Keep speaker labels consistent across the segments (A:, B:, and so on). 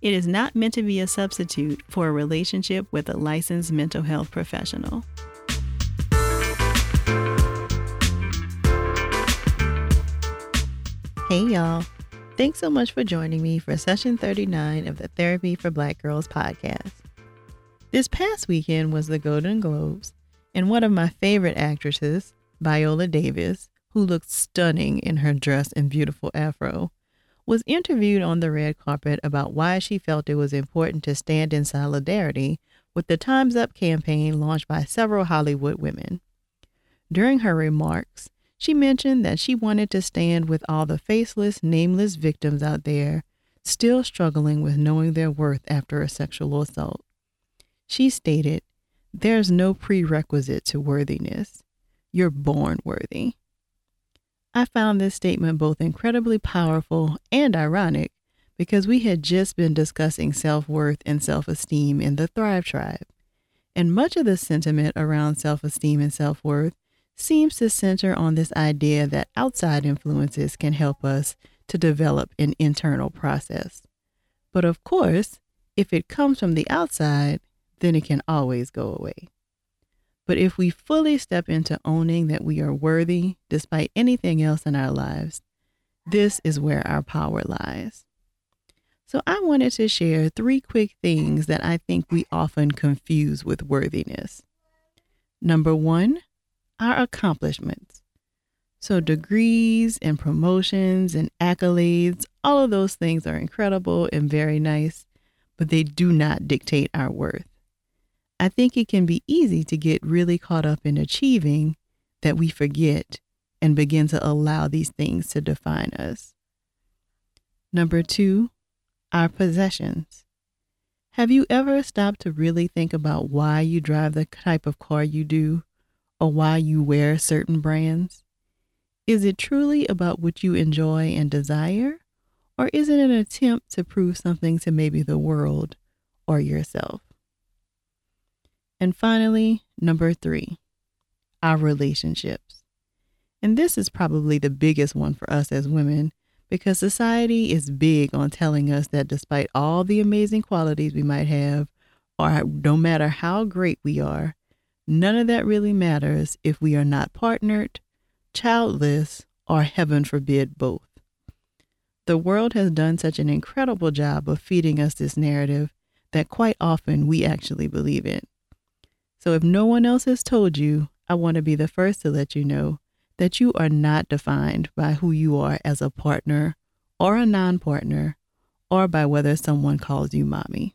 A: it is not meant to be a substitute for a relationship with a licensed mental health professional. Hey, y'all. Thanks so much for joining me for session 39 of the Therapy for Black Girls podcast. This past weekend was the Golden Globes, and one of my favorite actresses, Viola Davis, who looked stunning in her dress and beautiful afro, was interviewed on the red carpet about why she felt it was important to stand in solidarity with the Time's Up campaign launched by several Hollywood women. During her remarks, she mentioned that she wanted to stand with all the faceless, nameless victims out there still struggling with knowing their worth after a sexual assault. She stated, There's no prerequisite to worthiness. You're born worthy. I found this statement both incredibly powerful and ironic because we had just been discussing self worth and self esteem in the Thrive Tribe. And much of the sentiment around self esteem and self worth seems to center on this idea that outside influences can help us to develop an internal process. But of course, if it comes from the outside, then it can always go away. But if we fully step into owning that we are worthy despite anything else in our lives, this is where our power lies. So I wanted to share three quick things that I think we often confuse with worthiness. Number one, our accomplishments. So, degrees and promotions and accolades, all of those things are incredible and very nice, but they do not dictate our worth. I think it can be easy to get really caught up in achieving that we forget and begin to allow these things to define us. Number two, our possessions. Have you ever stopped to really think about why you drive the type of car you do or why you wear certain brands? Is it truly about what you enjoy and desire? Or is it an attempt to prove something to maybe the world or yourself? And finally, number three, our relationships. And this is probably the biggest one for us as women because society is big on telling us that despite all the amazing qualities we might have, or no matter how great we are, None of that really matters if we are not partnered, childless, or heaven forbid, both. The world has done such an incredible job of feeding us this narrative that quite often we actually believe it. So if no one else has told you, I want to be the first to let you know that you are not defined by who you are as a partner or a non partner or by whether someone calls you mommy.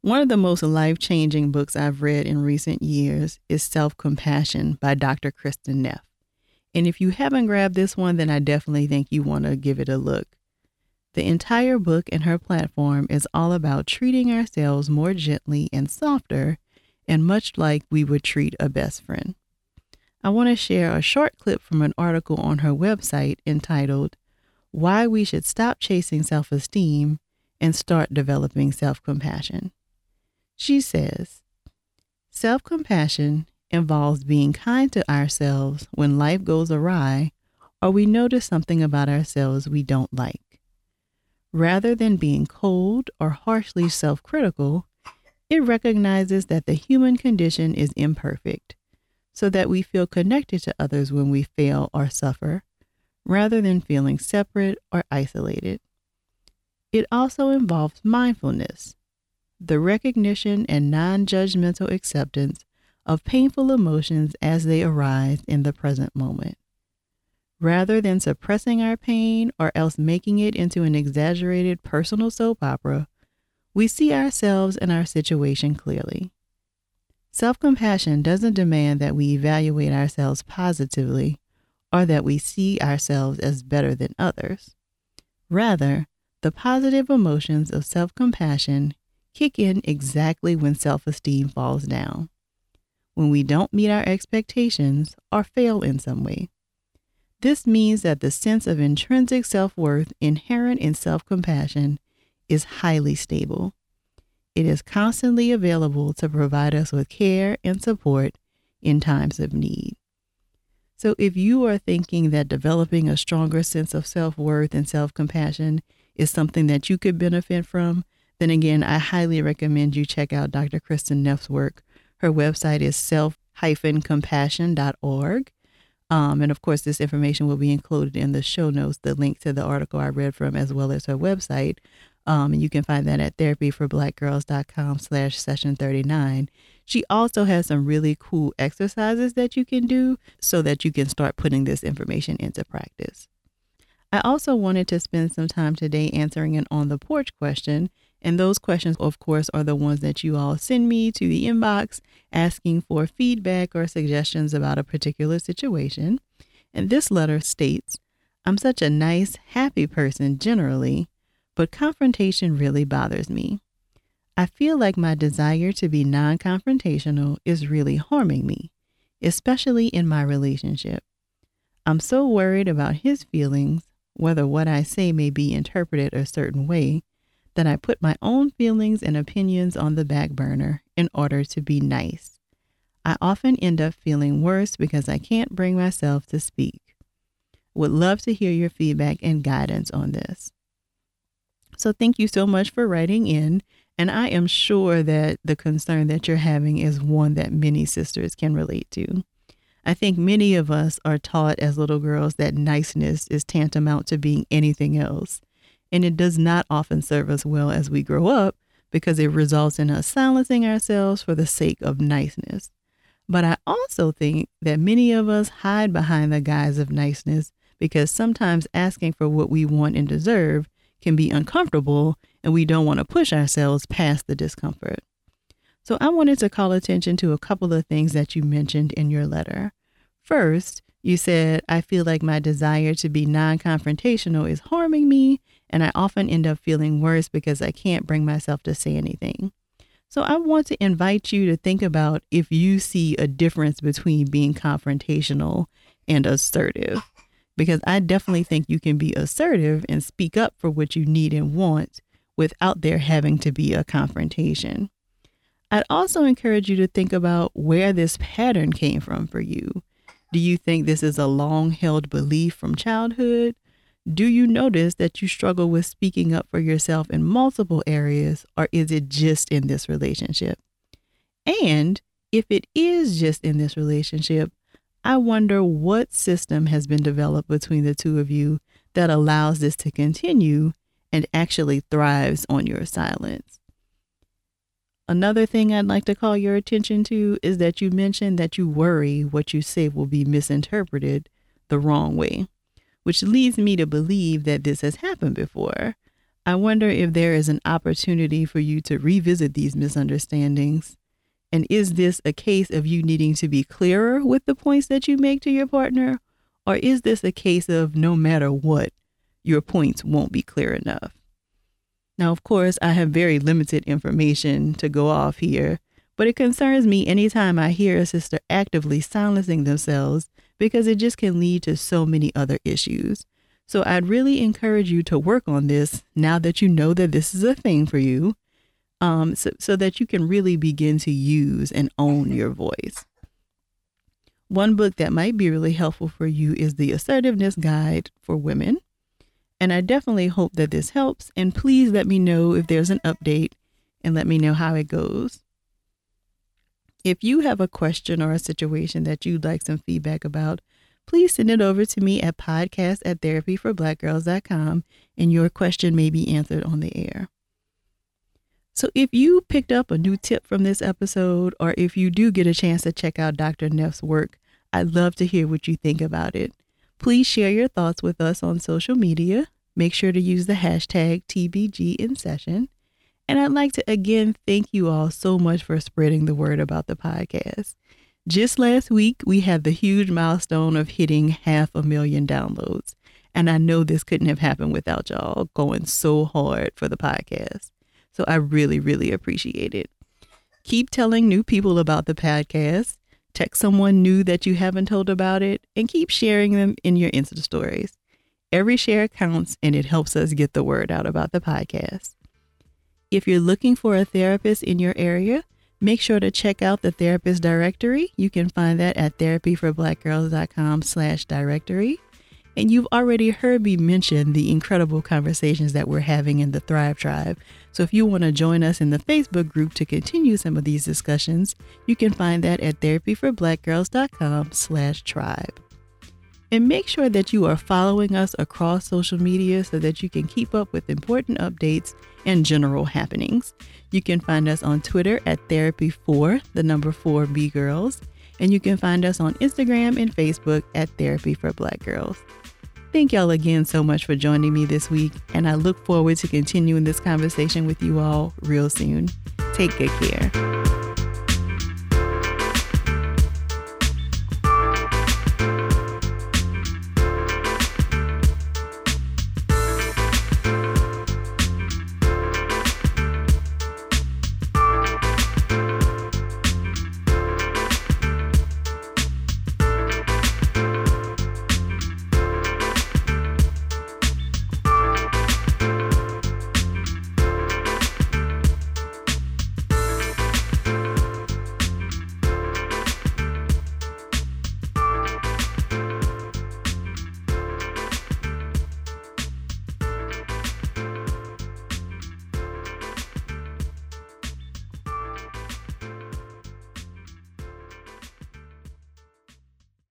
A: One of the most life changing books I've read in recent years is Self Compassion by Dr. Kristin Neff. And if you haven't grabbed this one, then I definitely think you want to give it a look. The entire book and her platform is all about treating ourselves more gently and softer, and much like we would treat a best friend. I want to share a short clip from an article on her website entitled, Why We Should Stop Chasing Self Esteem and Start Developing Self Compassion. She says, Self compassion involves being kind to ourselves when life goes awry or we notice something about ourselves we don't like. Rather than being cold or harshly self critical, it recognizes that the human condition is imperfect, so that we feel connected to others when we fail or suffer, rather than feeling separate or isolated. It also involves mindfulness, the recognition and non judgmental acceptance of painful emotions as they arise in the present moment. Rather than suppressing our pain or else making it into an exaggerated personal soap opera, we see ourselves and our situation clearly. Self compassion doesn't demand that we evaluate ourselves positively or that we see ourselves as better than others. Rather, The positive emotions of self compassion kick in exactly when self esteem falls down, when we don't meet our expectations or fail in some way. This means that the sense of intrinsic self worth inherent in self compassion is highly stable. It is constantly available to provide us with care and support in times of need. So, if you are thinking that developing a stronger sense of self worth and self compassion is something that you could benefit from, then again, I highly recommend you check out Dr. Kristin Neff's work. Her website is self compassion.org. Um, and of course, this information will be included in the show notes, the link to the article I read from, as well as her website. Um, and you can find that at therapyforblackgirls.com slash session 39. She also has some really cool exercises that you can do so that you can start putting this information into practice. I also wanted to spend some time today answering an on the porch question. And those questions, of course, are the ones that you all send me to the inbox asking for feedback or suggestions about a particular situation. And this letter states I'm such a nice, happy person generally, but confrontation really bothers me. I feel like my desire to be non confrontational is really harming me, especially in my relationship. I'm so worried about his feelings, whether what I say may be interpreted a certain way, that I put my own feelings and opinions on the back burner in order to be nice. I often end up feeling worse because I can't bring myself to speak. Would love to hear your feedback and guidance on this. So, thank you so much for writing in. And I am sure that the concern that you're having is one that many sisters can relate to. I think many of us are taught as little girls that niceness is tantamount to being anything else. And it does not often serve us well as we grow up because it results in us silencing ourselves for the sake of niceness. But I also think that many of us hide behind the guise of niceness because sometimes asking for what we want and deserve can be uncomfortable and we don't want to push ourselves past the discomfort. So I wanted to call attention to a couple of things that you mentioned in your letter. First, you said, I feel like my desire to be non confrontational is harming me, and I often end up feeling worse because I can't bring myself to say anything. So I want to invite you to think about if you see a difference between being confrontational and assertive because I definitely think you can be assertive and speak up for what you need and want without there having to be a confrontation. I'd also encourage you to think about where this pattern came from for you. Do you think this is a long held belief from childhood? Do you notice that you struggle with speaking up for yourself in multiple areas, or is it just in this relationship? And if it is just in this relationship, I wonder what system has been developed between the two of you that allows this to continue and actually thrives on your silence. Another thing I'd like to call your attention to is that you mentioned that you worry what you say will be misinterpreted the wrong way, which leads me to believe that this has happened before. I wonder if there is an opportunity for you to revisit these misunderstandings and is this a case of you needing to be clearer with the points that you make to your partner? Or is this a case of no matter what, your points won't be clear enough? Now, of course, I have very limited information to go off here, but it concerns me anytime I hear a sister actively silencing themselves because it just can lead to so many other issues. So I'd really encourage you to work on this now that you know that this is a thing for you um, so, so that you can really begin to use and own your voice. One book that might be really helpful for you is The Assertiveness Guide for Women. And I definitely hope that this helps. And please let me know if there's an update and let me know how it goes. If you have a question or a situation that you'd like some feedback about, please send it over to me at podcast at therapyforblackgirls.com and your question may be answered on the air. So, if you picked up a new tip from this episode, or if you do get a chance to check out Dr. Neff's work, I'd love to hear what you think about it. Please share your thoughts with us on social media. Make sure to use the hashtag TBG in session. And I'd like to again thank you all so much for spreading the word about the podcast. Just last week, we had the huge milestone of hitting half a million downloads. And I know this couldn't have happened without y'all going so hard for the podcast. So I really, really appreciate it. Keep telling new people about the podcast. Text someone new that you haven't told about it and keep sharing them in your Insta stories. Every share counts and it helps us get the word out about the podcast. If you're looking for a therapist in your area, make sure to check out the therapist directory. You can find that at therapyforblackgirls.com slash directory. And you've already heard me mention the incredible conversations that we're having in the Thrive Tribe. So if you want to join us in the Facebook group to continue some of these discussions, you can find that at therapyforblackgirls.com slash tribe. And make sure that you are following us across social media so that you can keep up with important updates and general happenings. You can find us on Twitter at Therapy4, the number 4 B Girls, and you can find us on Instagram and Facebook at Therapy for Black Girls. Thank y'all again so much for joining me this week, and I look forward to continuing this conversation with you all real soon. Take good care.